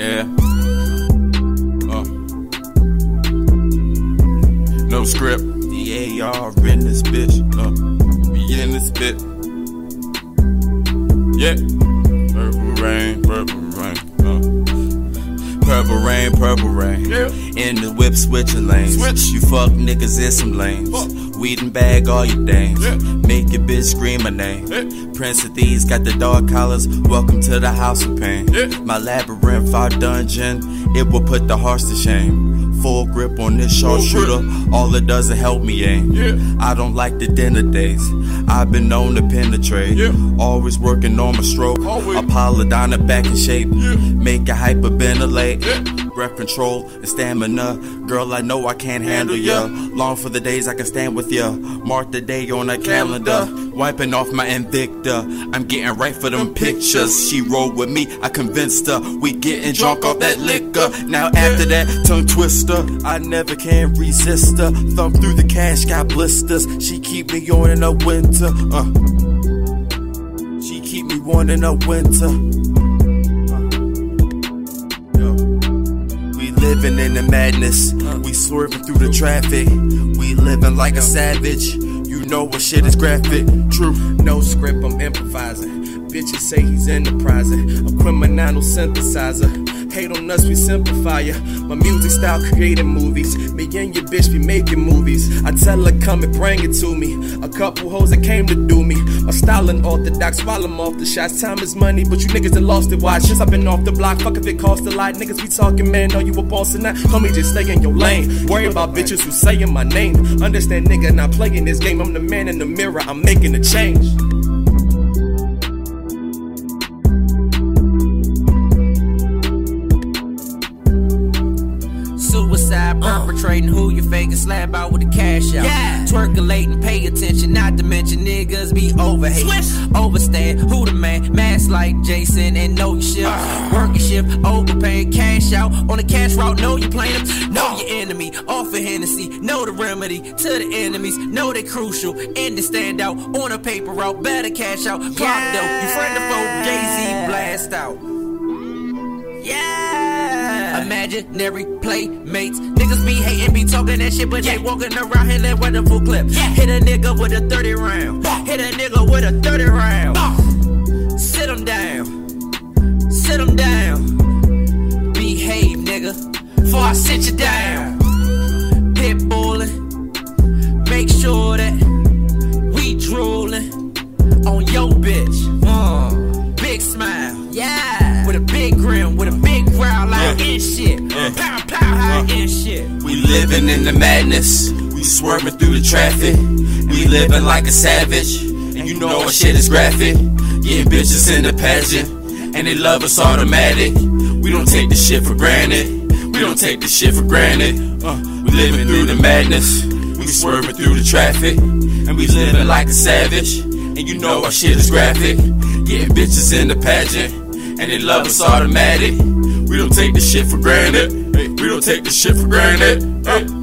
Yeah. Uh. No script. DAR in this bitch. Uh. We in this bit. Yeah. Purple rain, purple rain. Uh. Purple rain, purple rain. Yeah. In the whip, switching lanes. Switch. You fuck niggas in some lanes. Fuck. Weed and bag all your dames. Yeah. Make your bitch scream my name. Yeah. Prince of Thieves got the dog collars. Welcome to the house of pain. Yeah. My labyrinth, our dungeon, it will put the hearts to shame. Full grip on this sharpshooter, all it does is help me aim. Yeah. I don't like the dinner days. I've been known to penetrate. Always working on my stroke. Always. Apollodina back in shape. Make it hyperventilate. Breath control and stamina. Girl, I know I can't handle ya. Long for the days I can stand with ya. Mark the day on a calendar. Wiping off my Invicta. I'm getting right for them pictures. She rolled with me, I convinced her. We getting drunk off that liquor. Now after that tongue twister, I never can resist her. Thumb through the cash, got blisters. She keep me on in the winter. Uh. She keep me warm in the winter. Living in the madness. We swerving through the traffic. We living like a savage. You know what shit is graphic. True. No script, I'm improvising. Bitches say he's enterprising. A criminal synthesizer. Hate on us, we simplify ya. My music style creating movies. Me and your bitch be making movies. I tell her, come and bring it to me. A couple hoes that came to do me. My style unorthodox, while I'm off the shots. Time is money, but you niggas that lost it. Why? Since I've been off the block, fuck if it cost a lot. Niggas be talking, man, know you a boss and that. Homie, just stay in your lane. Worry about bitches who saying my name. Understand, nigga, not playing this game. I'm the man in the mirror, I'm making a change. Who you faking slap out with the cash out. Yeah. and pay attention, not to mention niggas be overhate. Overstand, who the man? Mask like Jason and know your shift. Working shift, overpaying, cash out. On the cash route, know you playing them. Know your enemy, off offer Hennessy. Know the remedy to the enemies. Know they crucial. And they stand out on a paper route. Better cash out. Clock though. You friend the foe, Jay Z blast out. Yeah. Imaginary playmates. Niggas be hating, be talking that shit, but they walking around here like full clip. Hit a nigga with a 30 round. Hit a nigga with a 30 round. Sit him down. Sit him down. Behave, nigga. Before I sit you down. Pit. Make sure that we drooling on your bitch. Shit. Pow, pow, how in shit. We living in the madness. We swerving through the traffic. We living like a savage. And you know our shit is graphic. Getting bitches in the pageant. And they love us automatic. We don't take this shit for granted. We don't take this shit for granted. Uh, we living through the madness. We swerving through the traffic. And we living like a savage. And you know our shit is graphic. Getting bitches in the pageant. And they love us automatic. We don't take this shit for granted. Hey, we don't take this shit for granted.